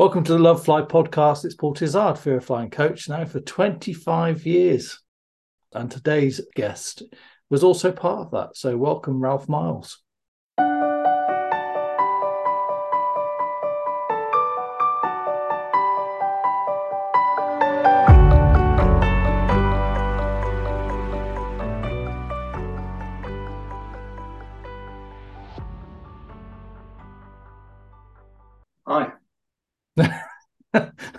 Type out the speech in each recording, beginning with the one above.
Welcome to the Love Fly podcast. It's Paul Tizzard, Fear of Flying Coach, now for 25 years. And today's guest was also part of that. So, welcome, Ralph Miles.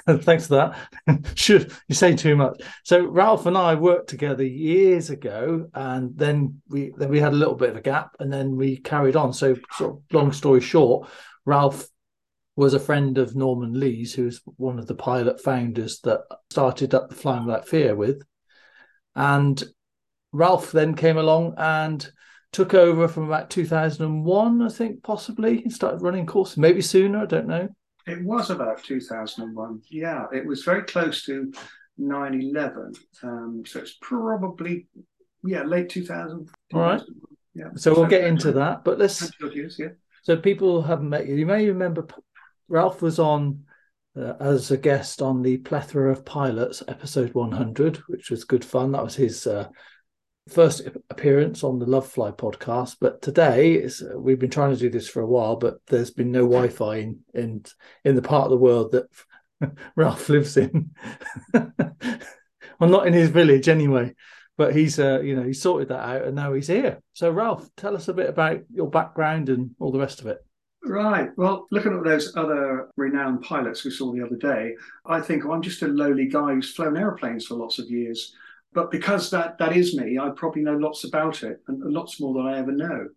Thanks for that. Should you say too much? So Ralph and I worked together years ago, and then we then we had a little bit of a gap, and then we carried on. So, sort of long story short, Ralph was a friend of Norman Lee's, who's one of the pilot founders that started up the Flying Without Fear with, and Ralph then came along and took over from about 2001, I think, possibly. He started running courses, maybe sooner, I don't know. It was about 2001. Yeah, it was very close to 9 11. Um, so it's probably, yeah, late 2000. All right. Yeah. So we'll get into that. But let's. Years, yeah. So people haven't met you. You may remember Ralph was on uh, as a guest on the Plethora of Pilots episode 100, which was good fun. That was his uh, first appearance on the Love Fly podcast. But today, we've been trying to do this for a while, but there's been no Wi-Fi in in, in the part of the world that Ralph lives in. well, not in his village anyway. But he's, uh, you know, he sorted that out, and now he's here. So, Ralph, tell us a bit about your background and all the rest of it. Right. Well, looking at those other renowned pilots we saw the other day, I think I'm just a lowly guy who's flown airplanes for lots of years. But because that that is me, I probably know lots about it and lots more than I ever know.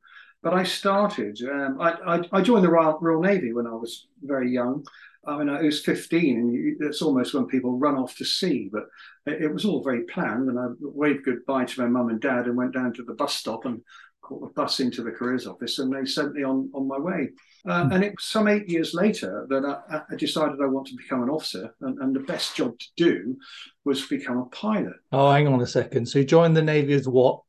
But I started. Um, I, I, I joined the Royal, Royal, Navy when I was very young. I mean, I was 15, and it's almost when people run off to sea. But it, it was all very planned. And I waved goodbye to my mum and dad and went down to the bus stop and caught the bus into the careers office, and they sent me on on my way. Uh, and it was some eight years later that I, I decided I want to become an officer, and, and, the best job to do was become a pilot. Oh, hang on a second. So you joined the Navy as what?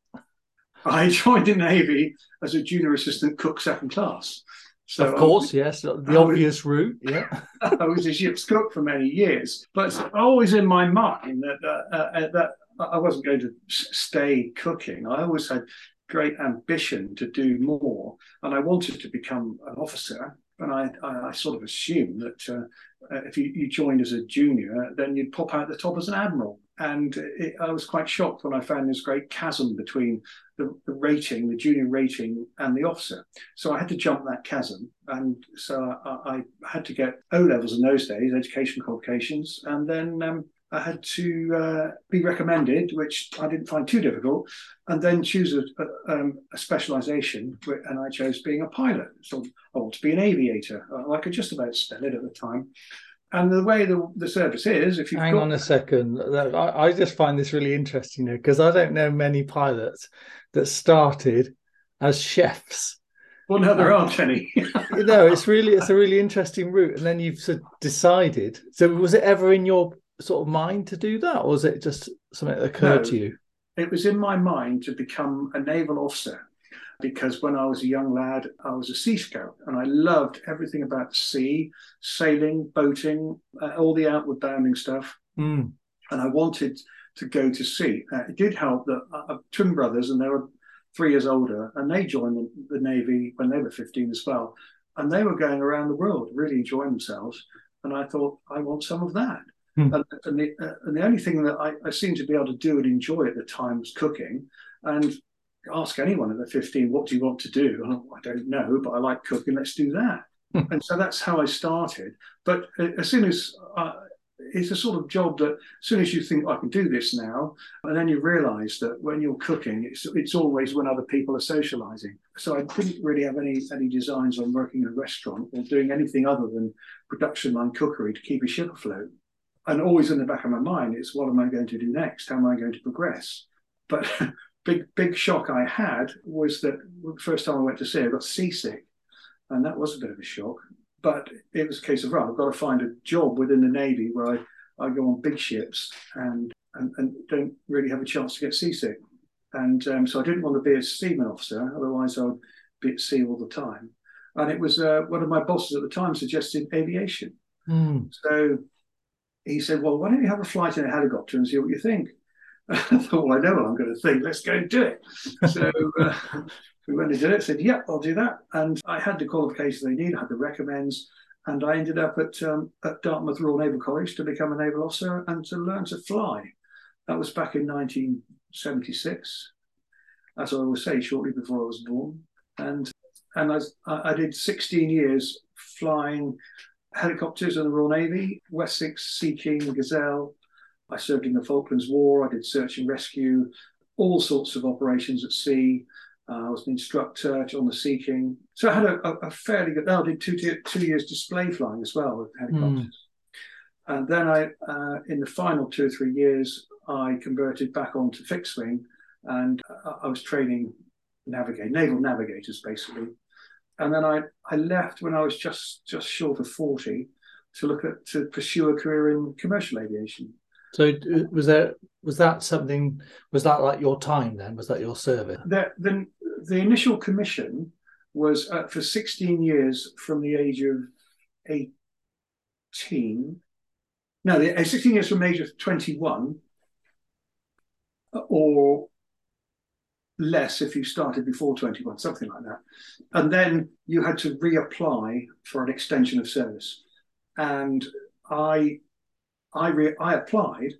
I joined the Navy as a junior assistant cook, second class. So of course, yes, the I obvious was, route. Yeah, I was a ship's cook for many years, but it's always in my mind that uh, uh, that I wasn't going to stay cooking. I always had great ambition to do more, and I wanted to become an officer. And I, I, I sort of assumed that uh, uh, if you, you, joined as a junior, then you'd pop out the top as an admiral. And it, I was quite shocked when I found this great chasm between the, the, rating, the junior rating, and the officer. So I had to jump that chasm. And so I, I had to get O levels in those days, education qualifications, and then um, I had to uh, be recommended, which I didn't find too difficult, and then choose a, a, um, a specialisation, and I chose being a pilot. So I want to be an aviator. Uh, I could just about spell it at the time. And the way the, the service is, if you hang got... on a second, I, I just find this really interesting because I don't know many pilots that started as chefs. Well, no, there aren't any. you know, it's really it's a really interesting route, and then you've decided. So, was it ever in your sort of mind to do that, or was it just something that occurred no, to you? It was in my mind to become a naval officer because when I was a young lad, I was a sea scout and I loved everything about the sea, sailing, boating, uh, all the outward bounding stuff. Mm. And I wanted to go to sea. Uh, it did help that I have twin brothers and they were three years older and they joined the, the Navy when they were 15 as well. And they were going around the world, really enjoying themselves. And I thought, I want some of that. Mm. And, and, the, uh, and, the, only thing that I, I seemed to be able to do and enjoy at the time was cooking. And ask anyone at the 15, what do you want to do? I don't know, but I like cooking. Let's do that. Hmm. and so that's how I started. But uh, as soon as uh, it's a sort of job that as soon as you think I can do this now, and then you realise that when you're cooking, it's it's always when other people are socialising. So I didn't really have any any designs on working in a restaurant or doing anything other than production line cookery to keep a ship afloat and always in the back of my mind, it's what am I going to do next? How am I going to progress? But big big shock I had was that the first time I went to sea, I got seasick, and that was a bit of a shock. But it was a case of right, I've got to find a job within the navy where I, I go on big ships and, and and don't really have a chance to get seasick. And um, so I didn't want to be a seaman officer, otherwise I would be at sea all the time. And it was uh, one of my bosses at the time suggested aviation. Mm. So he said, Well, why don't you have a flight in a helicopter and see what you think? I thought, Well, I know what I'm going to think. Let's go and do it. So uh, we went and did it. Said, Yep, I'll do that. And I had the qualifications they need. I had the recommends. And I ended up at, um, at Dartmouth Royal Naval College to become a naval officer and to learn to fly. That was back in 1976, as I always say, shortly before I was born. And and I, I did 16 years flying helicopters in the Royal Navy, Wessex, Sea King, Gazelle. I served in the Falklands War. I did search and rescue, all sorts of operations at sea. Uh, I was an instructor on the Sea King. So I had a, a, fairly good, I did two, two years display flying as well with helicopters. Mm. And then I, uh, in the final two or three years, I converted back onto fixed wing and I was training navigate naval navigators basically. And then I, I left when I was just just short of 40 to look at to pursue a career in commercial aviation. So was there was that something was that like your time then? Was that your service? The the, the initial commission was uh, for 16 years from the age of 18 no, the, uh, 16 years from the age of 21 or less if you started before 21, something like that. And then you had to reapply for an extension of service. And I, I, re- I applied,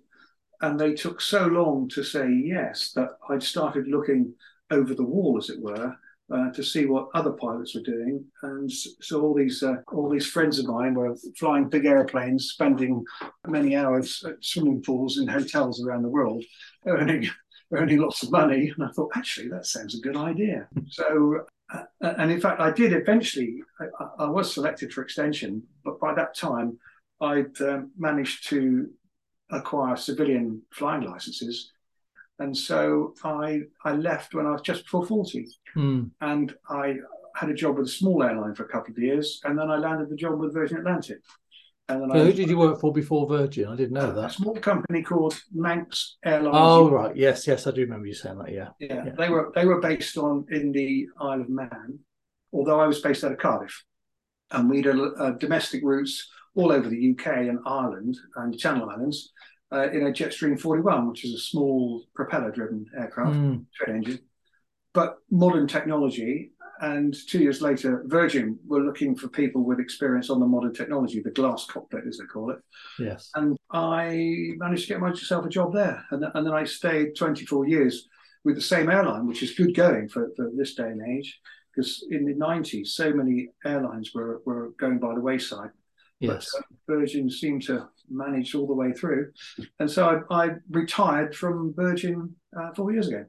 and they took so long to say yes that I'd started looking over the wall, as it were, uh, to see what other pilots were doing. And so all these uh, all these friends of mine were flying big airplanes, spending many hours at swimming pools in hotels around the world, earning earning lots of money. And I thought, actually, that sounds a good idea. so, uh, and in fact, I did eventually. I, I, was selected for extension, but by that time, I'd um, managed to acquire civilian flying licenses and so I I left when I was just before forty, mm. and I had a job with a small airline for a couple of years, and then I landed the job with Virgin Atlantic. And then so who did you work for before Virgin? I didn't know that. A small company called Manx Airlines. Oh right, yes, yes, I do remember you saying that. Yeah. yeah, yeah. They were they were based on in the Isle of Man, although I was based out of Cardiff, and we did uh, domestic routes all over the UK and Ireland and Channel Islands uh, in a Jetstream 41, which is a small propeller-driven aircraft, mm. twin engine, but modern technology. And two years later, Virgin were looking for people with experience on the modern technology, the glass cockpit, as they call it. Yes. And I managed to get myself a job there, and, and then I stayed 24 years with the same airline, which is good going for, for this day and age, because in the 90s, so many airlines were, were going by the wayside. Yes. But, uh, Virgin seemed to manage all the way through. And so I, I retired from Virgin uh, four years ago.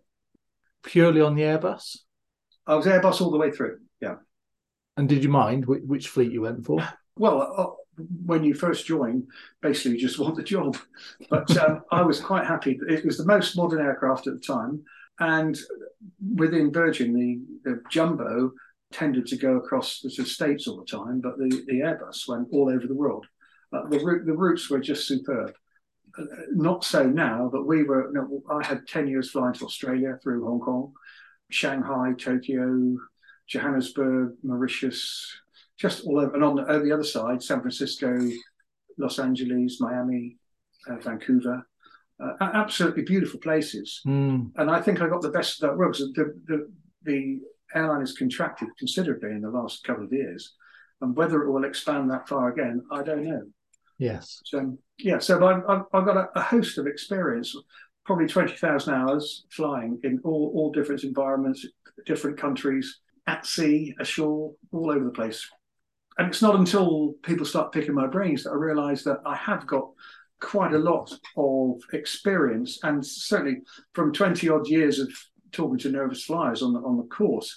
Purely on the Airbus? I was Airbus all the way through, yeah. And did you mind which, fleet you went for? Well, uh, when you first join, basically you just want the job. But um, I was quite happy. It was the most modern aircraft at the time. And within Virgin, the, the jumbo tended to go across the states all the time, but the, the Airbus went all over the world. Uh, the, the routes were just superb. Uh, not so now, but we were. You know, I had ten years flying to Australia through Hong Kong, Shanghai, Tokyo, Johannesburg, Mauritius, just all over. And on the, over the other side, San Francisco, Los Angeles, Miami, uh, Vancouver. Uh, absolutely beautiful places. Mm. And I think I got the best of that world. The, the, the airline has contracted considerably in the last couple of years, and whether it will expand that far again, I don't know. Yes. So yeah, so I've, I've got a, a host of experience, probably twenty thousand hours flying in all all different environments, different countries, at sea, ashore, all over the place. And it's not until people start picking my brains that I realise that I have got quite a lot of experience, and certainly from twenty odd years of talking to nervous flyers on the on the course,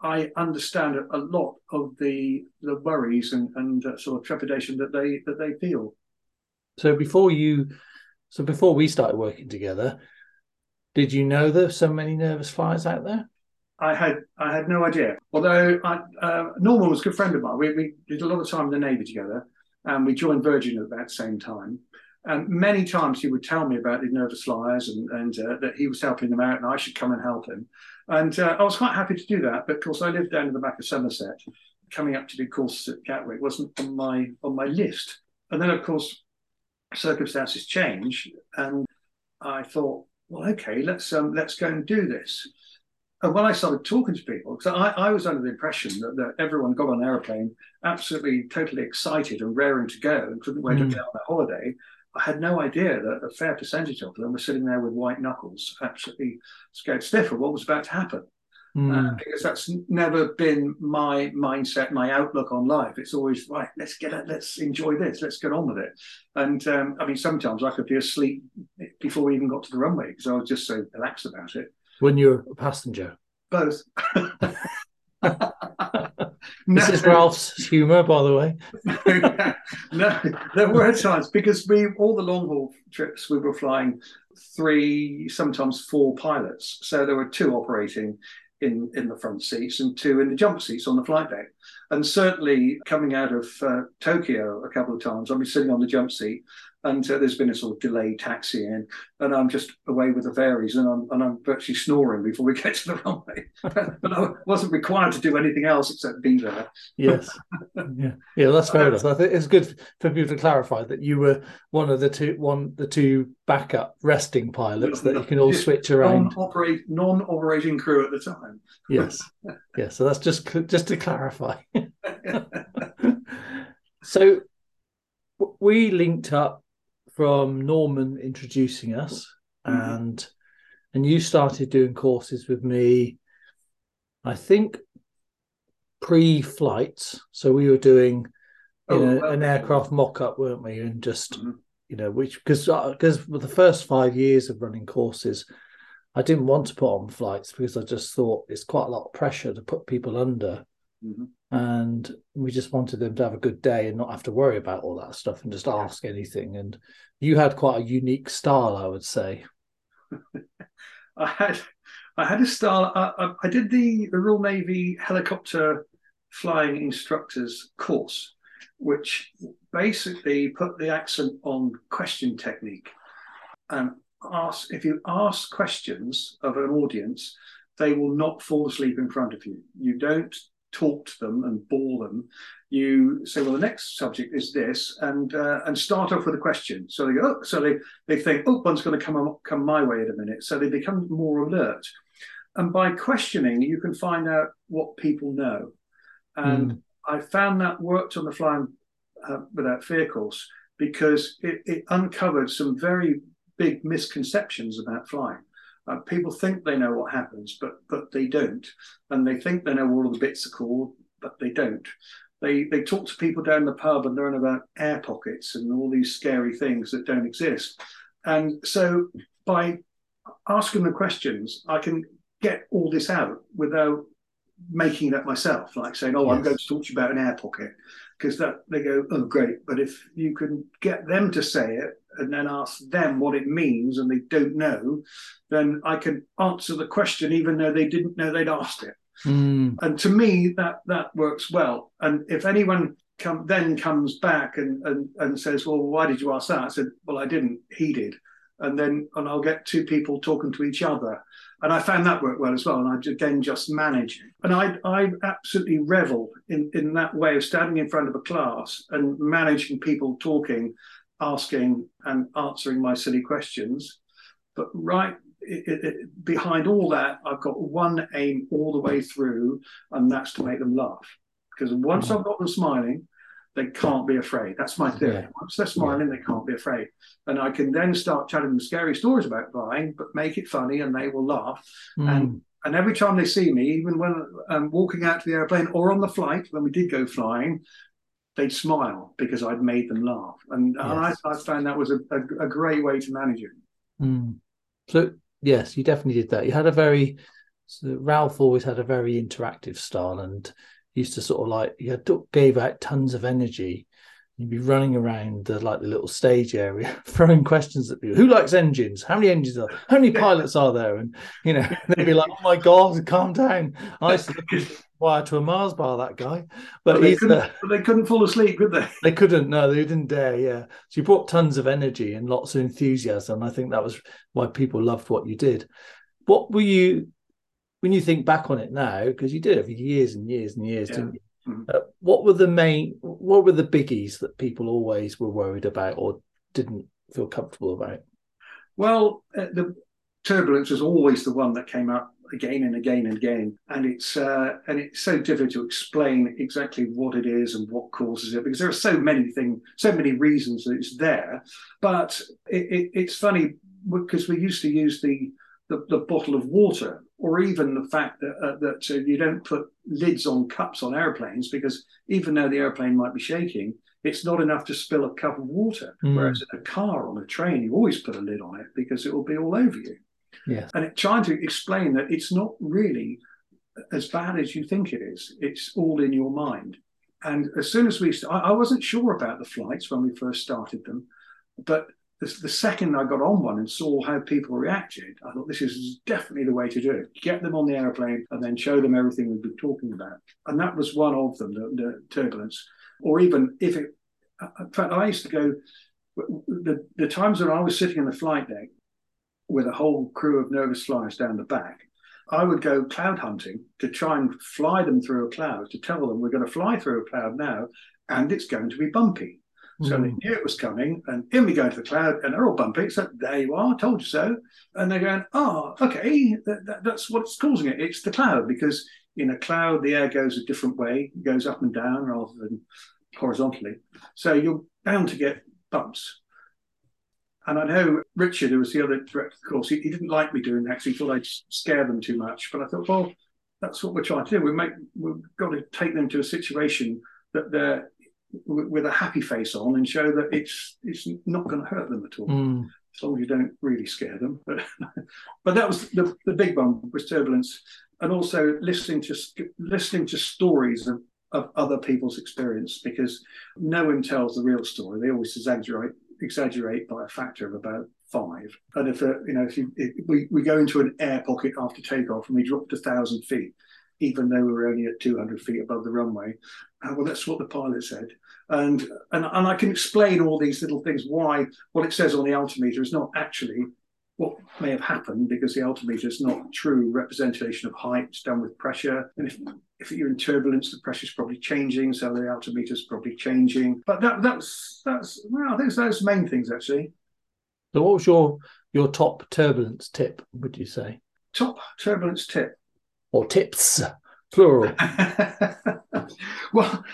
I understand a lot of the the worries and, and uh, sort of trepidation that they that they feel. So before you, so before we started working together, did you know there were so many nervous flyers out there? I had I had no idea. Although I, uh, Norman was a good friend of mine. We, we did a lot of time in the Navy together, and we joined Virgin at that same time. And many times he would tell me about the nervous flyers and, and uh, that he was helping them out and I should come and help him. And uh, I was quite happy to do that. But of course, I lived down in the back of Somerset. Coming up to do courses at Gatwick wasn't on my on my list. and then of course circumstances change, and I thought, well, okay, let's um, let's go and do this. And when I started talking to people, because I, I, was under the impression that, that, everyone got on an aeroplane absolutely totally excited and raring to go and couldn't wait mm. to get on their holiday. I had no idea that a fair percentage of them were sitting there with white knuckles, absolutely scared stiff of what was about to happen. Mm. Uh, because that's never been my mindset, my outlook on life. It's always right. Let's get it. Let's enjoy this. Let's get on with it. And um, I mean, sometimes I could be asleep before we even got to the runway because I was just so relaxed about it. When you're a passenger, both. this is Ralph's humour, by the way. no, there were times because we all the long haul trips we were flying three, sometimes four pilots. So there were two operating in in the front seats and two in the jump seats on the flight deck. And certainly coming out of uh, Tokyo a couple of times, I'll be sitting on the jump seat and uh, there's been a sort of delayed taxi in, and I'm just away with the fairies, and I'm and I'm virtually snoring before we get to the runway. but I wasn't required to do anything else except be there. yes, yeah, yeah, that's fair enough. I think it's good for people to clarify that you were one of the two one the two backup resting pilots that you can all switch around. Non-operate, non-operating crew at the time. yes, yeah. So that's just just to clarify. so we linked up from Norman introducing us, mm-hmm. and and you started doing courses with me. I think pre-flights, so we were doing oh, know, well, an aircraft mock-up, weren't we? And just mm-hmm. you know, which because because uh, the first five years of running courses, I didn't want to put on flights because I just thought it's quite a lot of pressure to put people under. Mm-hmm. And we just wanted them to have a good day and not have to worry about all that stuff and just ask anything. And you had quite a unique style i would say. I had i had a style I, I, did the, the royal navy helicopter flying instructors course which basically put the accent on question technique and ask if you ask questions of an audience they will not fall asleep in front of you. You don't talk to them and bore them, you say, well, the next subject is this, and uh, and start off with a question. So they go, oh, so they they think, oh, one's going to come come my way in a minute. So they become more alert, and by questioning, you can find out what people know. And mm. I found that worked on the flying uh, without fear course because it, it uncovered some very big misconceptions about flying. Uh, people think they know what happens, but but they don't, and they think they know all of the bits are called, but they don't. They they talk to people down the pub and learn about air pockets and all these scary things that don't exist. And so by asking the questions, I can get all this out without making it up myself, like saying, "Oh, yes. I'm going to talk to you about an air pocket," because that they go, "Oh, great!" But if you can get them to say it and then ask them what it means and they don't know, then I can answer the question even though they didn't know they'd asked it. Mm. And to me, that that works well. And if anyone come then comes back and, and and says, "Well, why did you ask that?" I said, "Well, I didn't. He did." And then and I'll get two people talking to each other, and I found that worked well as well. And I again just manage, and I I absolutely revel in in that way of standing in front of a class and managing people talking asking and answering my silly questions. But right it, it, behind all that, I've got one aim all the way through, and that's to make them laugh. Because once mm-hmm. I've got them smiling, they can't be afraid. That's my theory. Yeah. Once they're smiling, yeah. they can't be afraid. And I can then start telling them scary stories about flying, but make it funny and they will laugh. Mm. And and every time they see me, even when I'm walking out to the airplane or on the flight, when we did go flying, they'd smile because I'd made them laugh. And, yes. I, I, found that was a, a, a, great way to manage it. Mm. So, yes, you definitely did that. You had a very, so Ralph always had a very interactive style and used to sort of like, you gave out tons of energy You'd be running around the, like the little stage area, throwing questions at people. Who likes engines? How many engines are? How many pilots are there? And you know, they'd be like, "Oh my god, calm down." I used to wire to a Mars bar that guy, but, but they, couldn't, uh, but they couldn't fall asleep, could they? They couldn't. No, they didn't dare. Yeah, so you brought tons of energy and lots of enthusiasm. I think that was why people loved what you did. What were you when you think back on it now? Because you did it for years and years and years, yeah. didn't you? Mhm. Uh, what were the main? What were the biggies that people always were worried about or didn't feel comfortable about? Well, uh, the turbulence was always the one that came up again and again and again, and it's uh, and it's so difficult to explain exactly what it is and what causes it because there are so many things, so many reasons that it's there. But it, it, it's funny because we used to use the, the the bottle of water, or even the fact that uh, that uh, you don't put lids on cups on airplanes because even though the airplane might be shaking, it's not enough to spill a cup of water. Mm. Whereas in a car on a train, you always put a lid on it because it will be all over you. Yes. And it, trying to explain that it's not really as bad as you think it is. It's all in your mind. And as soon as we, st- I, I wasn't sure about the flights when we first started them, but the, the second I got on one and saw how people reacted, I thought this is definitely the way to do it. Get them on the airplane and then show them everything we've been talking about. And that was one of them, the, the turbulence. Or even if it, uh, in fact, I used to go, the, the times when I was sitting in the flight deck with a whole crew of nervous flyers down the back, I would go cloud hunting to try and fly them through a cloud to tell them we're going to fly through a cloud now and it's going to be bumpy. So they Mm. knew it was coming, and in we go into the cloud, and they're all bumpy. So there you are, told you so. And they're going, oh, okay, that, that- that's what's causing it. It's the cloud because in a cloud the air goes a different way, it goes up and down rather than horizontally. So you're bound to get bumps. And I know Richard, who was the other director of the course, he, he didn't like me doing that because he thought I'd scare them too much. But I thought, well, that's what we're trying to do. We make we've got to take them to a situation that they're w- with a happy face on and show that it's it's not going to hurt them at all Mm. as long as you don't really scare them. But but that was the, the big one was turbulence, and also listening to listening to stories of, of other people's experience because no one tells the real story. They always exaggerate exaggerate by a factor of about five. And if uh, you know if, you, if we we go into an air pocket after takeoff and we dropped a thousand feet. Even though we were only at 200 feet above the runway, Uh, well, that's what the pilot said and and and I can explain all these little things why what it says on the altimeter is not actually what may have happened because the altimeter is not a true representation of height. It's done with pressure, and if if you're in turbulence, the pressure's probably changing, so the altimeter's probably changing. But that that's that's well, I think it's those main things actually. So, what was your your top turbulence tip? Would you say, Top turbulence tip. or tips, plural? well,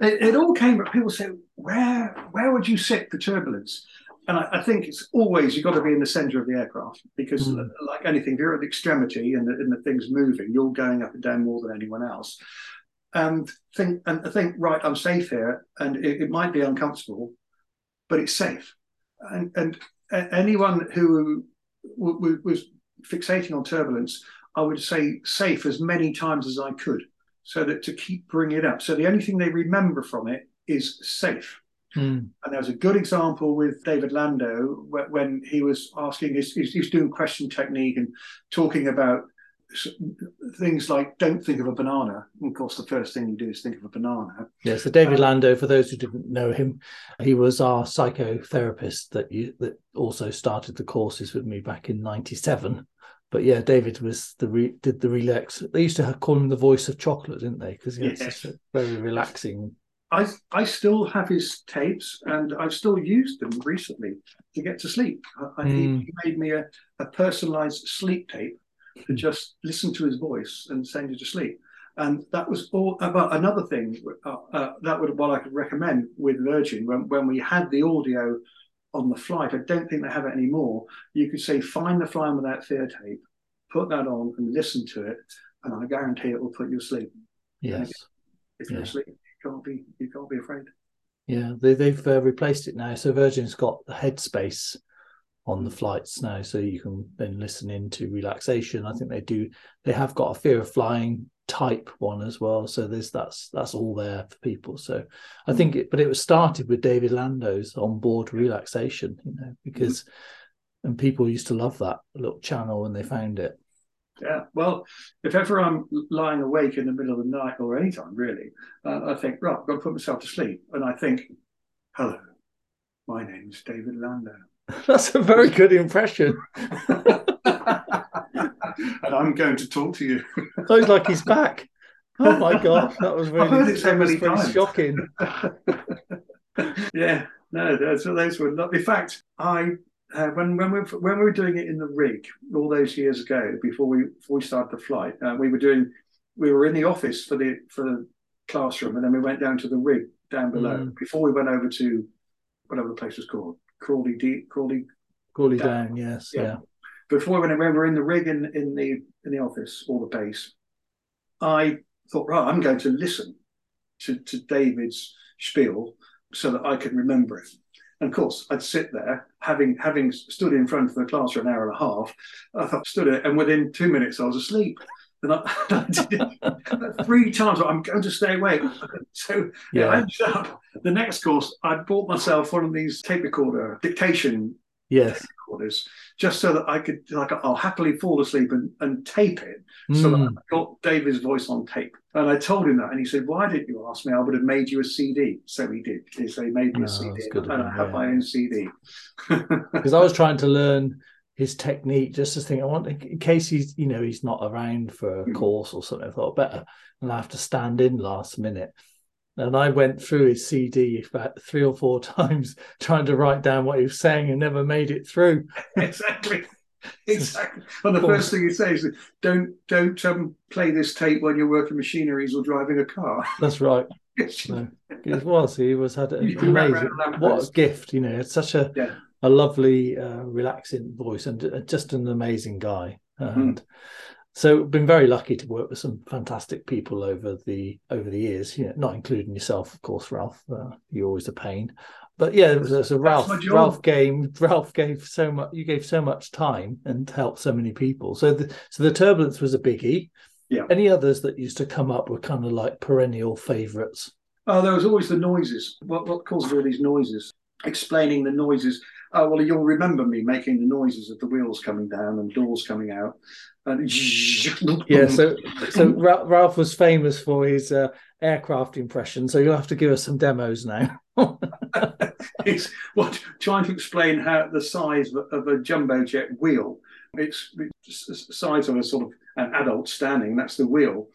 it, it all came. Up. People say, "Where, where would you sit for turbulence?" And I, I think it's always you've got to be in the centre of the aircraft because, Mm. like anything, if you're at the extremity and the, and the thing's moving, you're going up and down more than anyone else. And think and I think, right, I'm safe here, and it, it might be uncomfortable, but it's safe. And and anyone who was fixating on turbulence, I would say safe as many times as I could, so that to keep bringing it up. So the only thing they remember from it is safe. Mm. And there was a good example with David Lando when he was asking, he's doing question technique and talking about things like don't think of a banana. And of course, the first thing you do is think of a banana. Yeah, so David Um, Lando, for those who didn't know him, he was our psychotherapist that you that also started the courses with me back in '97. But yeah, David was the re, did the relax. They used to have, call him the voice of chocolate, didn't they? Because he Yes. a very relaxing. I I still have his tapes and I've still used them recently to get to sleep. I, Mm. he made me a, a personalized sleep tape to just listen to his voice and send you to sleep. And that was all about another thing uh, uh, that would what I could recommend with Virgin when, when we had the audio on the flight. I don't think they have it anymore. You could say find the Flying Without Fear tape, put that on and listen to it, and I guarantee it will put you asleep. Yes, If you're Yeah. asleep, you can't be you can't be afraid. yeah, they, they've uh, replaced it now. So Virgin's got the headspace on the flights now, so you can then listen into relaxation. I think they do. They have got a fear of flying type one as well. So there's that's that's all there for people. So I think it, but it was started with David Lando's on board relaxation, you know, because and people used to love that little channel when they found it. Yeah, well, if ever I'm lying awake in the middle of the night or any time really, uh, I think, right, I've got to put myself to sleep. And I think, hello, my name's David Lando. That's a very good impression. and I'm going to talk to you. Sounds like he's back. Oh my god, that was really, that was times. shocking. yeah, no, those, those were not. In fact, I uh, when when we when we were doing it in the rig all those years ago before we before we started the flight, uh, we were doing we were in the office for the for the classroom, and then we went down to the rig down below Mm. before we went over to whatever the place was called, Crawley Deep, Crawley. Crawley Down. down, yes, Yeah. yeah. Before when we were in the rig in, in the in the office or the base, I thought, right, I'm going to listen to to David's spiel so that I can remember it. And of course, I'd sit there, having having stood in front of the class for an hour and a half. I thought, stood it, and within two minutes, I was asleep. And I, I did it three times. I'm going to stay awake. So yeah. I ended up the next course. I bought myself one of these tape recorder dictation yes. recorders, just so that I could like I'll happily fall asleep and, and tape it so that Mm. I got David's voice on tape. And I told him that, and he said, "Why didn't you ask me? I would have made you a CD." So he did. He said, "He made me Oh, a CD, good and I have yeah. my own CD." because I was trying to learn his technique just to think I want in case he's you know he's not around for a Mhm. course or something. I thought better and I have to stand in last minute. And I went through his CD about three or four times trying to write down what he was saying and never made it through. exactly. Exactly. And the first thing he says is, "Don't don't um, play this tape when you're working machineries or driving a car." That's right. No, it was. He was had an amazing. a What a gift! You know, it's such a Yeah. A lovely, uh, relaxing voice and uh, just an amazing guy. Hmm. And so, been very lucky to work with some fantastic people over the over the years. You know, not including yourself, of course, Ralph. Uh, you're always a pain. But yeah, it was, it was a Ralph. Ralph gave Ralph gave so much. You gave so much time and helped so many people. So the so the turbulence was a biggie. Yeah. Any others that used to come up were kind of like perennial favourites. Oh, there was always the noises. What what caused all these noises? Explaining the noises. Oh well, you'll remember me making the noises of the wheels coming down and doors coming out. And Yeah, so so Ra- Ralph was famous for his uh, aircraft impression. So you'll have to give us some demos now. it's what trying to explain how the size of, of a jumbo jet wheel. It's, it's the size of a sort of an adult standing. That's the wheel.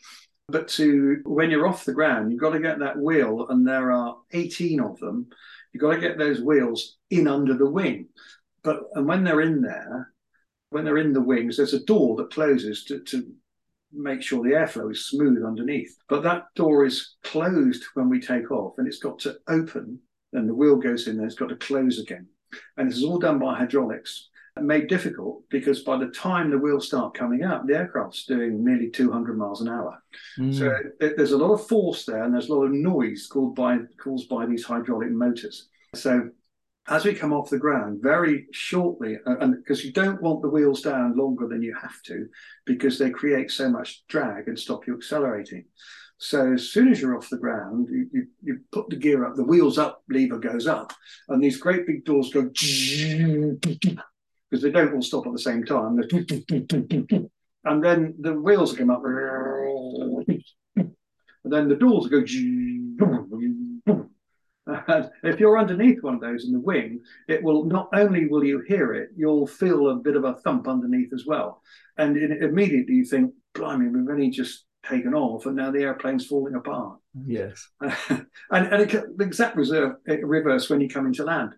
But to when you're off the ground, you've got to get that wheel, and there are 18 of them. You've got to get those wheels in under the wing. But and when they're in there, when they're in the wings, there's a door that closes to, to make sure the airflow is smooth underneath. But that door is closed when we take off, and it's got to open, and the wheel goes in there. It's got to close again, and this is all done by hydraulics. Made difficult because by the time the wheels start coming up, the aircraft's doing nearly 200 miles an hour. Mm. So th- there's a lot of force there, and there's a lot of noise caused by caused by these hydraulic motors. So as we come off the ground, very shortly, and because you don't want the wheels down longer than you have to, because they create so much drag and stop you accelerating. So as soon as you're off the ground, you, you, you put the gear up, the wheels up lever goes up, and these great big doors go because they don't all stop at the same time. And then the wheels come up, and then the doors go. And if you're underneath one of those in the wing, it will not only will you hear it, you'll feel a bit of a thump underneath as well. And in, immediately you think, blimey, we've only just taken off and now the airplane's falling apart. yes. and and it, the exact reserve, it reverse when you come into land.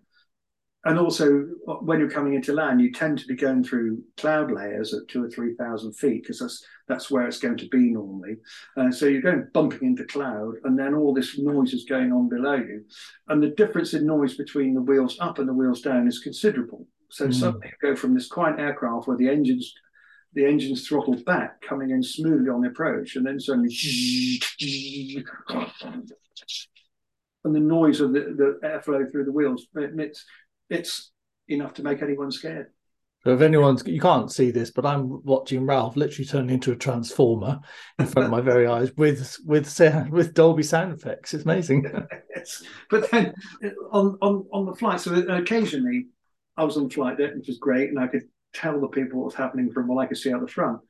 And also, when you're coming into land, you tend to be going through cloud layers at two or three thousand feet because that's that's where it's going to be normally. And so you're going bumping into cloud, and then all this noise is going on below you, and the difference in noise between the wheels up and the wheels down is considerable. So Mm. suddenly you go from this quiet aircraft where the engines the engine's throttled back, coming in smoothly on the approach, and then suddenly, and the noise of the, the airflow through the wheels, it's, it's enough to make anyone scared. So if anyone's you can't see this, but I'm watching Ralph literally turn into a transformer in front of my very eyes with with sound, with Dolby sound effects. It's amazing. Yes. But then on, on, on the flight, so occasionally I was on the flight deck, which was great, and I could tell the people what was happening from what I could see out the front.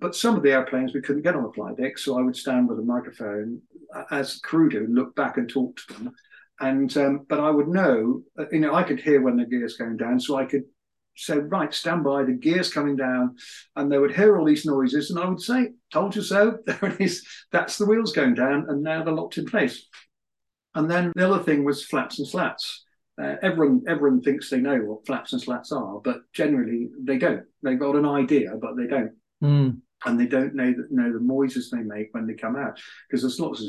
But some of the airplanes we couldn't get on the flight deck, so I would stand with a microphone as crew do, look back and talk to them. And um, but I would know, uh, you know, I could hear when the gear's going down, so I could say, right, stand by, the gear's coming down. And they would hear all these noises. And I would say, told you so. There it is. That's the wheels going down. And now they're locked in place. And then the other thing was flaps and slats. Uh, everyone everyone thinks they know what flaps and slats are, but generally they don't. They've got an idea, but they don't. Mm. And they don't know that know the noises they make when they come out because there's lots of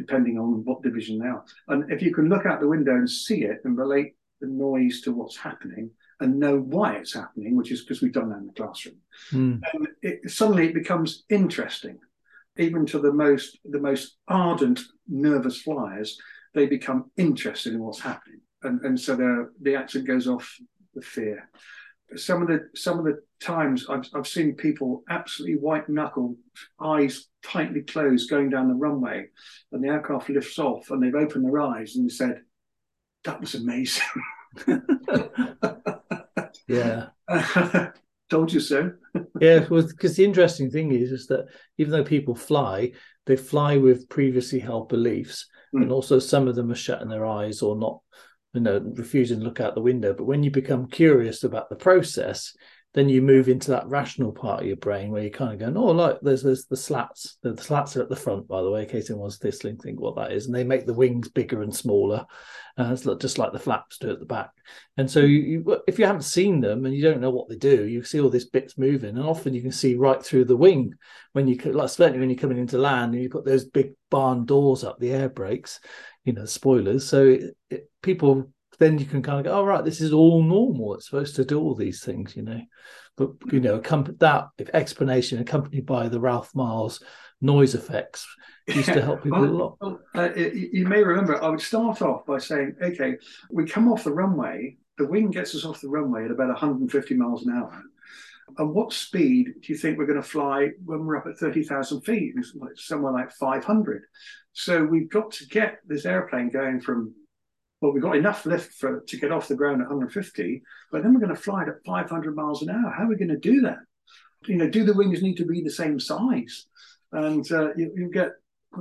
depending on what division they are. And if you can look out the window and see it and relate the noise to what's happening and know why it's happening, which is because we've done that in the classroom, mm. and it, suddenly it becomes interesting. Even to the most the most ardent, nervous flyers, they become interested in what's happening, and and so the accent goes off the fear some of the some of the times I've, I've seen people absolutely white knuckle, eyes tightly closed, going down the runway, and the aircraft lifts off, and they've opened their eyes and said, "That was amazing." yeah. Told you so. yeah, well, because the interesting thing is, is that even though people fly, they fly with previously held beliefs, mm. and also some of them are shutting their eyes or not you know refusing to look out the window. But when you become curious about the process then you move into that rational part of your brain where you're kind of going, oh, like there's there's the slats. The, the slats are at the front, by the way, in case anyone's listening, think what that is. And they make the wings bigger and smaller. Uh, it's just like the flaps do at the back. And so you, you, if you haven't seen them and you don't know what they do, you see all these bits moving, and often you can see right through the wing when you like, especially when you're coming into land and you put those big barn doors up, the air brakes, you know, spoilers. So it, it, people then you can kind of go, oh, right, this is all normal. It's supposed to do all these things, you know. But, you know, that explanation accompanied by the Ralph Miles noise effects used to help people well, a lot. Well, uh, you may remember, I would start off by saying, okay, we come off the runway, the wind gets us off the runway at about 150 miles an hour. And what speed do you think we're going to fly when we're up at 30,000 feet? It's somewhere like 500. So we've got to get this airplane going from well, we've got enough lift for to get off the ground at 150, but then we're going to fly it at 500 miles an hour. How are we going to do that? You know, do the wings need to be the same size? And uh, you, you, get a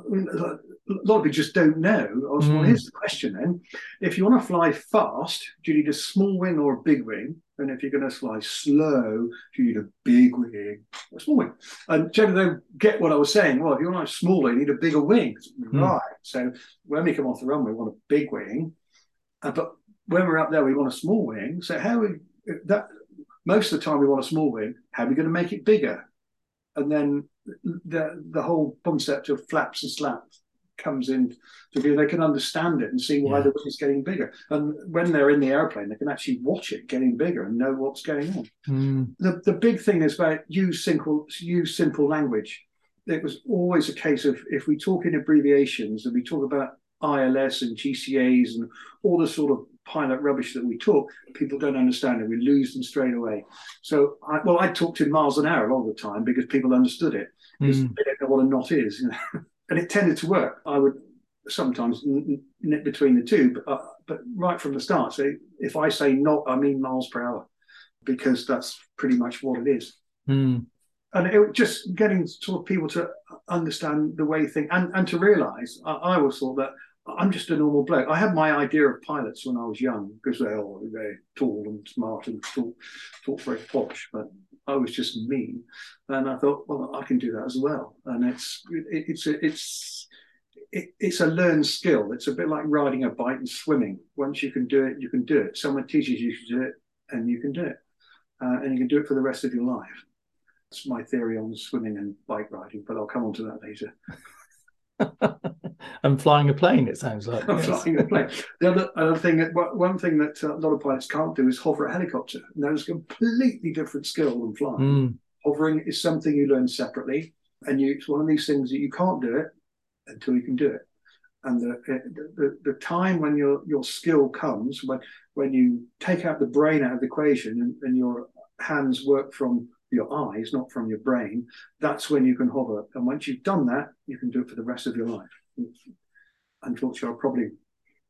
lot of people just don't know. Was, mm. Well, here's the question then: If you want to fly fast, do you need a small wing or a big wing? And if you're going to fly slow, do you need a big wing or a small wing? And generally, they get what I was saying. Well, if you want a smaller, you need a bigger wing. Mm. Right. So when we come off the runway, we want a big wing uh, but when we're up there, we want a small wing. So how we that most of the time we want a small wing. How are we going to make it bigger? And then the the whole concept of flaps and slats comes in to be they can understand it and see why yeah. the wing is getting bigger. And when they're in the airplane, they can actually watch it getting bigger and know what's going on. Mm. The the big thing is about use simple use simple language. It was always a case of if we talk in abbreviations and we talk about ILS and GCAs and all the sort of pilot rubbish that we talk, people don't understand it. We lose them straight away. So, I, well, I talked in miles an hour all the time because people understood it mm. they don't know what a knot is. You know? and it tended to work. I would sometimes nip between the two, but, uh, but right from the start, so if I say knot, I mean miles per hour because that's pretty much what it is. Mm. And it just getting sort of people to understand the way things and, and to realize I, I always thought that I'm just a normal bloke. I had my idea of pilots when I was young because they're all very tall and smart and talk, talk very posh, but I was just me, and I thought, well, I can do that as well. And it's it, it's a, it's it, it's a learned skill. It's a bit like riding a bike and swimming. Once you can do it, you can do it. Someone teaches you to do it, and you can do it, uh, and you can do it for the rest of your life. That's my theory on swimming and bike riding, but I'll come on to that later. and flying a plane. It sounds like yes. flying a plane. The other, other thing that one thing that uh, a lot of pilots can't do is hover a helicopter. And that is a completely different skill than flying. Mm. Hovering is something you learn separately, and you, it's one of these things that you can't do it until you can do it. And the, the the time when your your skill comes when when you take out the brain out of the equation and, and your hands work from your eyes, not from your brain, that's when you can hover. And once you've done that, you can do it for the rest of your life. Unfortunately, I'll probably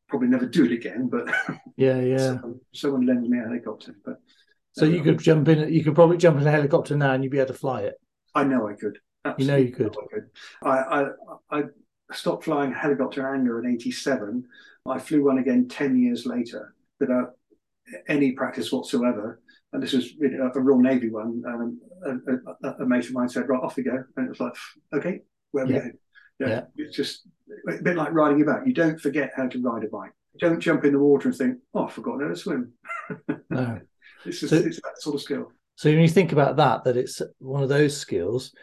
probably never do it again, but yeah, yeah. someone, someone lends me a helicopter. But so you could jump in. You could probably jump in a helicopter now, and you'd be able to fly it. I know I could. Absolutely you know you could. I, could. I, I, I stopped flying helicopter anger in '87. I flew one again ten years later, without any practice whatsoever. And this was know, a Royal Navy one. Um, a, a, a, mate of mine said, "Right, off we go," and it was like, "Okay, where are we going?" Yeah, yeah, it's just a bit like riding a bike. You don't forget how to ride a bike. You don't jump in the water and think, "Oh, I forgot how to swim." No, it's, just, so, it's that sort of skill. So when you think about that, that it's one of those skills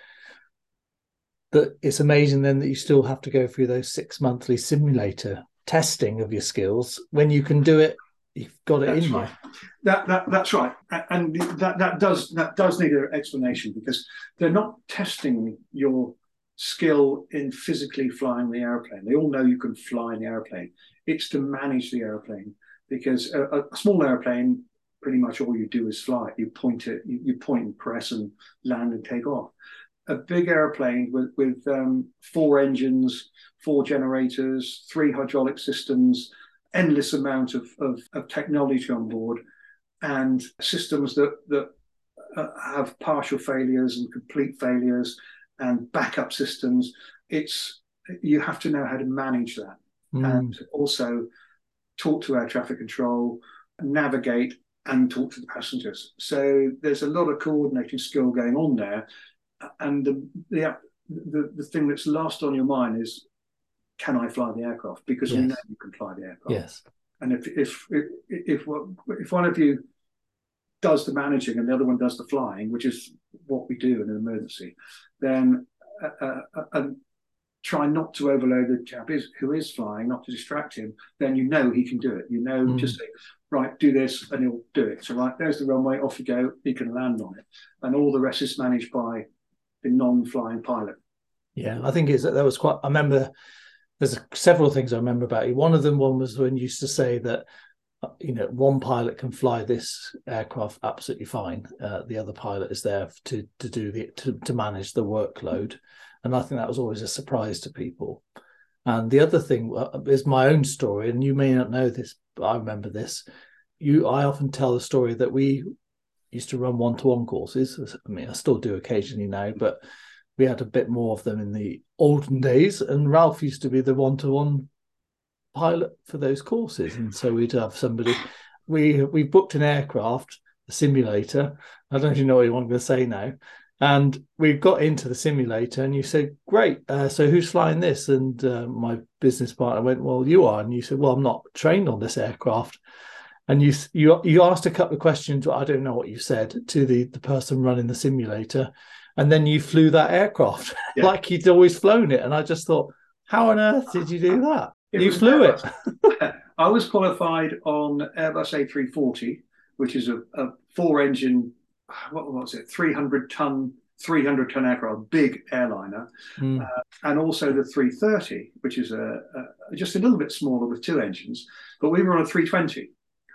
that it's amazing then that you still have to go through those six monthly simulator testing of your skills when you can do it you've got it that's in right. you that, that that's right and that that does that does need an explanation because they're not testing your skill in physically flying the airplane. They all know you can fly an airplane. It's to manage the airplane because a, a small airplane pretty much all you do is fly. You point it you, you point and press and land and take off. A big airplane with, with um, four engines, four generators, three hydraulic systems, endless amount of, of, of technology on board, and systems that that uh, have partial failures and complete failures, and backup systems. It's you have to know how to manage that, mm. and also talk to air traffic control, navigate, and talk to the passengers. So there's a lot of coordinating skill going on there and the, the the the thing that's last on your mind is, can I fly the aircraft? Because yes. we know you can fly the aircraft. Yes. And if if if if, if one of you does the managing and the other one does the flying, which is what we do in an emergency, then uh, uh, uh try not to overload the chap is, who is flying, not to distract him, then you know he can do it. You know, mm. just say, right, do this, and he'll do it. So, right, there's the runway, off you go, he can land on it. And all the rest is managed by the non-flying pilot. Yeah, I think it's that was quite. I remember there's several things I remember about you. One of them, one was when you used to say that you know one pilot can fly this aircraft absolutely fine. Uh, the other pilot is there to to do the to, to manage the workload, and I think that was always a surprise to people. And the other thing uh, is my own story, and you may not know this, but I remember this. You, I often tell the story that we used to run one-to-one courses. I mean, I still do occasionally now, but we had a bit more of them in the olden days. And Ralph used to be the one-to-one pilot for those courses, and so we'd have somebody. We we booked an aircraft, a simulator. I don't even know what you want to say now. And we got into the simulator, and you said, "Great. Uh, so who's flying this?" And uh, my business partner went, "Well, you are." And you said, "Well, I'm not trained on this aircraft." and you you you asked a couple of questions. I don't know what you said to the the person running the simulator, and then you flew that aircraft yeah. like you'd always flown it. And I just thought, how on earth did you do that? It you flew Airbus. it. I was qualified on Airbus A340, which is a, a four engine, what was it, 300 ton 300 ton aircraft, big airliner, mm. uh, and also the 330, which is a, a, just a little bit smaller with two engines. But we were on a 320,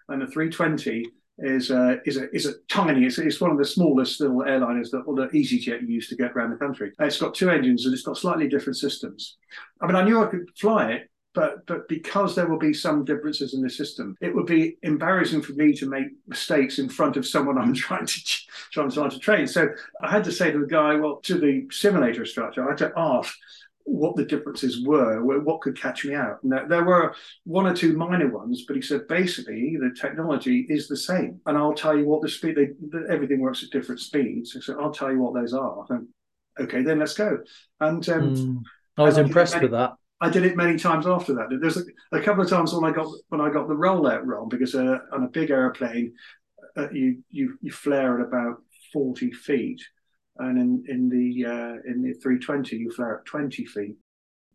and the 320 is uh, is a is a tiny. It's, it's one of the smallest little airliners that, all the EasyJet used to get around the country. It's got two engines and it's got slightly different systems. I mean, I knew I could fly it, but but because there will be some differences in the system, it would be embarrassing for me to make mistakes in front of someone I'm trying to trying to train. So I had to say to the guy, well, to the simulator instructor, I had to ask what the differences were, what could catch me out. And there were one or two minor ones, but he said basically the technology is the same. And I'll tell you what the speed, they, everything works at different speeds. So I'll tell you what those are. Think, okay, then let's go. And um, mm, I was impressed with that. I did it many times after that. There's a, a, couple of times when I got when I got the rollout wrong because uh, on a big airplane, uh, you you you flare at about forty feet. And in in the uh, in the 320 you flare at 20 feet.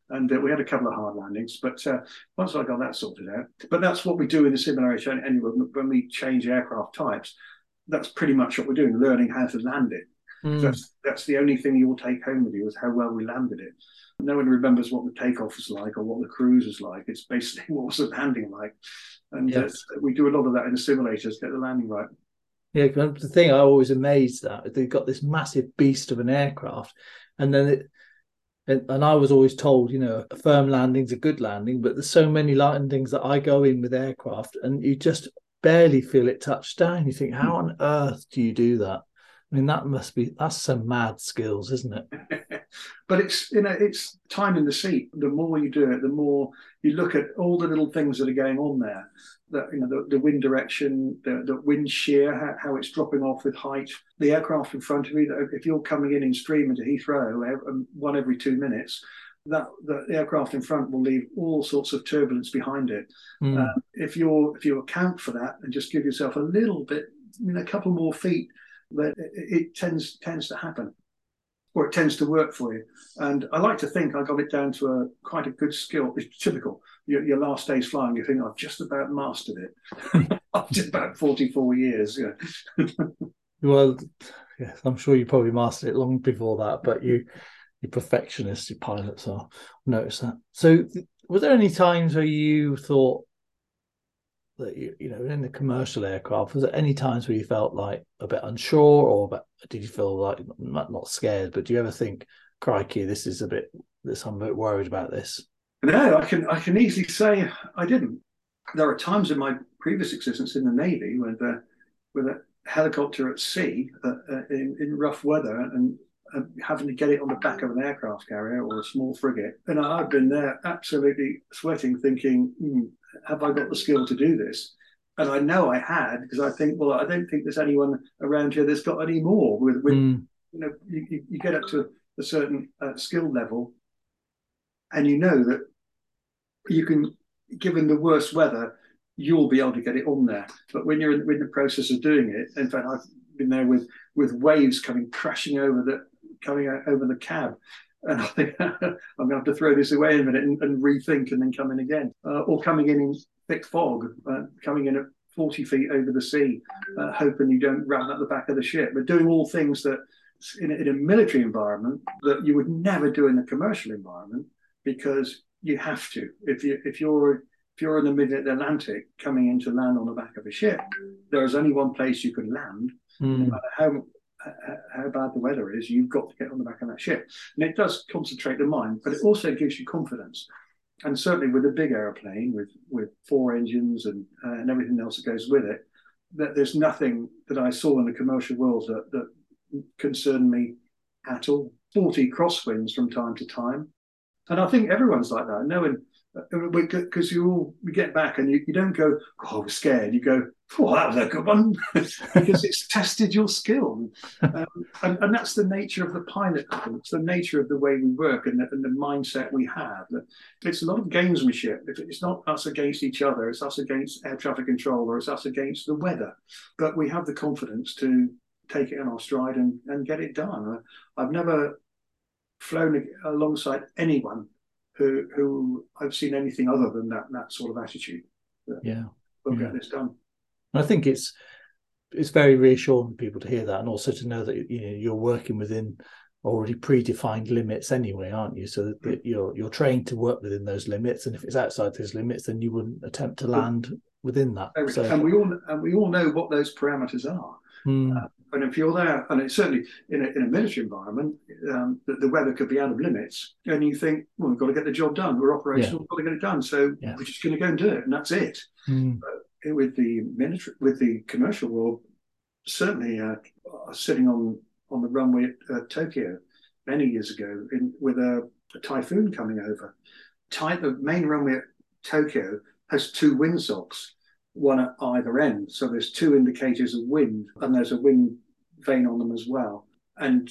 And uh, we had a couple of hard landings but uh, once i got that sorted out but that's what we do in the simulator anyway. When we change aircraft types that's pretty much what we're doing learning how to land it. Mm. that's that's the only thing you'll take home with you is how well we landed it no one remembers what the takeoff was like or what the cruise was like it's basically what was the landing like and uh, we do a lot of that in the simulators get the landing right yeah, the thing I always amazed at they've got this massive beast of an aircraft, and then it, and I was always told, you know, a firm landing's a good landing, but there's so many landings that I go in with aircraft, and you just barely feel it touch down. You think, how on earth do you do that? I mean, that must be that's some mad skills, isn't it? but it's you know it's time in the seat. The more you do it, the more you look at all the little things that are going on there. That you know the, the wind direction, the, the wind shear, how, how, it's dropping off with height, the aircraft in front of you. If you're coming in in stream into Heathrow, um, one every two minutes, that the aircraft in front will leave all sorts of turbulence behind it. Mm. Uh, if you're if you account for that and just give yourself a little bit, you know, a couple more feet, that it, it tends tends to happen or it tends to work for you. And I like to think I got it down to a quite a good skill. It's typical. Your, your last day's flying, you think I've just about mastered it after about forty-four years. Yeah. well, yes, I'm sure you probably mastered it long before that, but you, you perfectionists, you pilots are. Notice that. So, were there any times where you thought that you, you know in the commercial aircraft was there any times where you felt like a bit unsure or did you feel like not, not scared but do you ever think crikey this is a bit this i'm a bit worried about this no i can i can easily say i didn't there are times in my previous existence in the navy where the with a helicopter at sea uh, uh, in, in rough weather and uh, having to get it on the back of an aircraft carrier or a small frigate. And I've been there absolutely sweating, thinking, mm, have I got the skill to do this? And I know I had because I think, well, I don't think there's anyone around here that's got any more. With, with mm. you know, you, you, get up to a certain uh, skill level, and you know that you can, given the worst weather, you'll be able to get it on there. But when you're in, in the process of doing it, in fact, I've been there with with waves coming crashing over the coming over the cab, and I think I'm going to have to throw this away in a minute and, and rethink and then come in again. Uh, or coming in in thick fog, uh, coming in at 40 feet over the sea, uh, hoping you don't run at the back of the ship, but doing all things that in a, in a military environment that you would never do in a commercial environment because you have to. If you if you're if you're in the mid Atlantic coming in to land on the back of a ship, there is only one place you can land. Mm. No matter how how bad the weather is, you've got to get on the back of that ship. And it does concentrate the mind, but it also gives you confidence. And certainly with a big aeroplane with with four engines and uh, and everything else that goes with it, that there's nothing that I saw in the commercial world that that concerned me at all. Forty crosswinds from time to time, and I think everyone's like that. Knowing because you all we get back and you, you don't go oh we're scared you go oh that was a good one because it's tested your skill um, and, and, that's the nature of the pilot it's the nature of the way we work and the, and the mindset we have it's a lot of gamesmanship it's not us against each other it's us against air traffic control or it's us against the weather but we have the confidence to take it in our stride and, and get it done i've never flown alongside anyone who who I've seen anything other than that that sort of attitude. Yeah, we'll yeah. get this done. I think it's it's very reassuring for people to hear that, and also to know that you know you're working within already predefined limits anyway, aren't you? So that mm. you're you're trained to work within those limits, and if it's outside those limits, then you wouldn't attempt to land within that. So, and we all and we all know what those parameters are. Mm. Uh, and if you're there, and it's certainly in a, in a military environment, um, the, the, weather could be out of limits, and you think, well, we've got to get the job done. We're operational, yeah. we've got to get it done. So yeah. we're just going to go and do it, and that's it. Mm. With the military, with the commercial world, certainly uh, sitting on on the runway at uh, Tokyo many years ago in, with a, a typhoon coming over. The main runway at Tokyo has two windsocks one at either end. So there's two indicators of wind, and there's a wind vane on them as well. And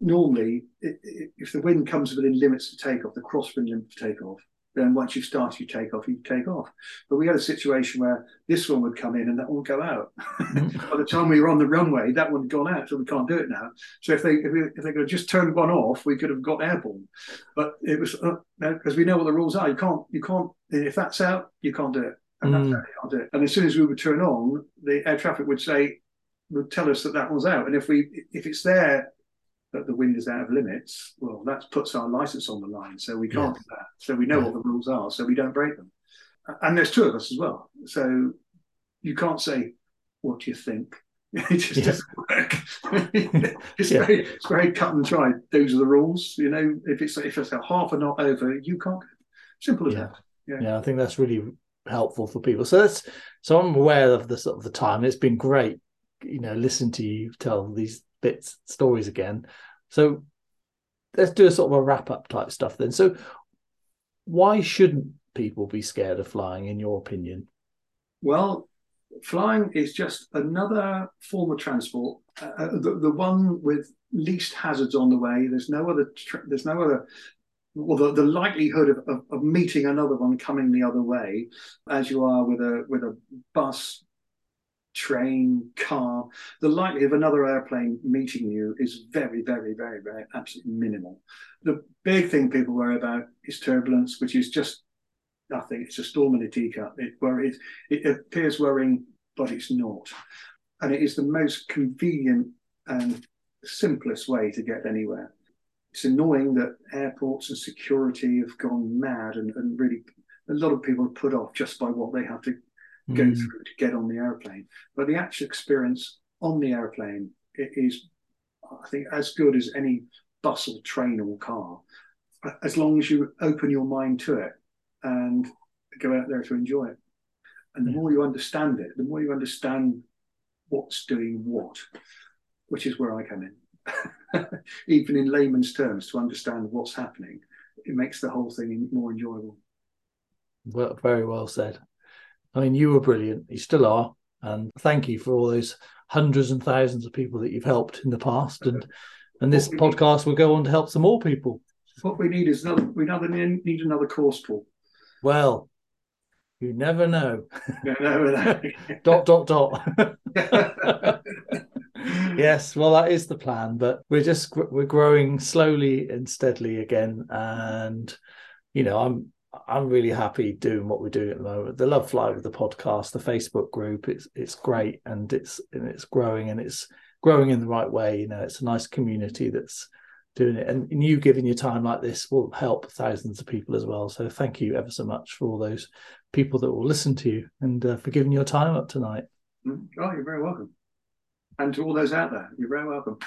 normally, it, it, if the wind comes within limits to take off, the crosswind limit to take off, then once you start, you take off, you take off. But we had a situation where this one would come in and that one would go out. Mm-hmm. By the time we were on the runway, that one had gone out, so we can't do it now. So if they if, we, if they could have just turned one off, we could have got airborne. But it was because uh, we know what the rules are. You can't you can't if that's out, you can't do it and mm. that's how do it. And as soon as we would turn on, the air traffic would say, would tell us that that was out. And if we, if it's there that the wind is out of limits, well, that puts our license on the line. So we can't yeah. do that. So we know yeah. what the rules are. So we don't break them. And there's two of us as well. So you can't say, what do you think? it just yeah. doesn't work. it's, yeah. very, it's very cut and dry. Those are the rules. You know, if it's if it's a half a knot over, you can't. Simple as that. Yeah. yeah, I think that's really helpful for people. So that's so I'm aware of the sort of the time. It's been great, you know, listen to you tell these bits stories again. So let's do a sort of a wrap up type stuff then. So why shouldn't people be scared of flying, in your opinion? Well, flying is just another form of transport, uh, uh the, the one with least hazards on the way. There's no other. There's no other. Well, the, the likelihood of, of, of, meeting another one coming the other way, as you are with a with a bus, train, car, the likelihood of another airplane meeting you is very, very, very, very absolutely minimal. The big thing people worry about is turbulence, which is just nothing. It's a storm in a teacup. It, it, it appears worrying, but it's not. And it is the most convenient and simplest way to get anywhere. It's annoying that airports and security have gone mad and, and really a lot of people are put off just by what they have to go mm. through to get on the airplane. But the actual experience on the airplane is, I think, as good as any bus or train or car, as long as you open your mind to it and go out there to enjoy it. And the yeah. more you understand it, the more you understand what's doing what, which is where I come in. Even in layman's terms, to understand what's happening, it makes the whole thing more enjoyable. Well, very well said. I mean, you were brilliant. You still are. And thank you for all those hundreds and thousands of people that you've helped in the past. And and this podcast will go on to help some more people. What we need is another. We never need another course, Paul. Well, you never know. You never know. dot dot dot. yes, well, that is the plan, but we're just we're growing slowly and steadily again, and you know, I'm I'm really happy doing what we're doing at the moment. The Love flight with the podcast, the Facebook group, it's it's great and it's and it's growing and it's growing in the right way. You know, it's a nice community that's doing it, and you giving your time like this will help thousands of people as well. So thank you ever so much for all those people that will listen to you and uh, for giving your time up tonight. Mm. Oh, you're very welcome. And to all those out there, you're very welcome.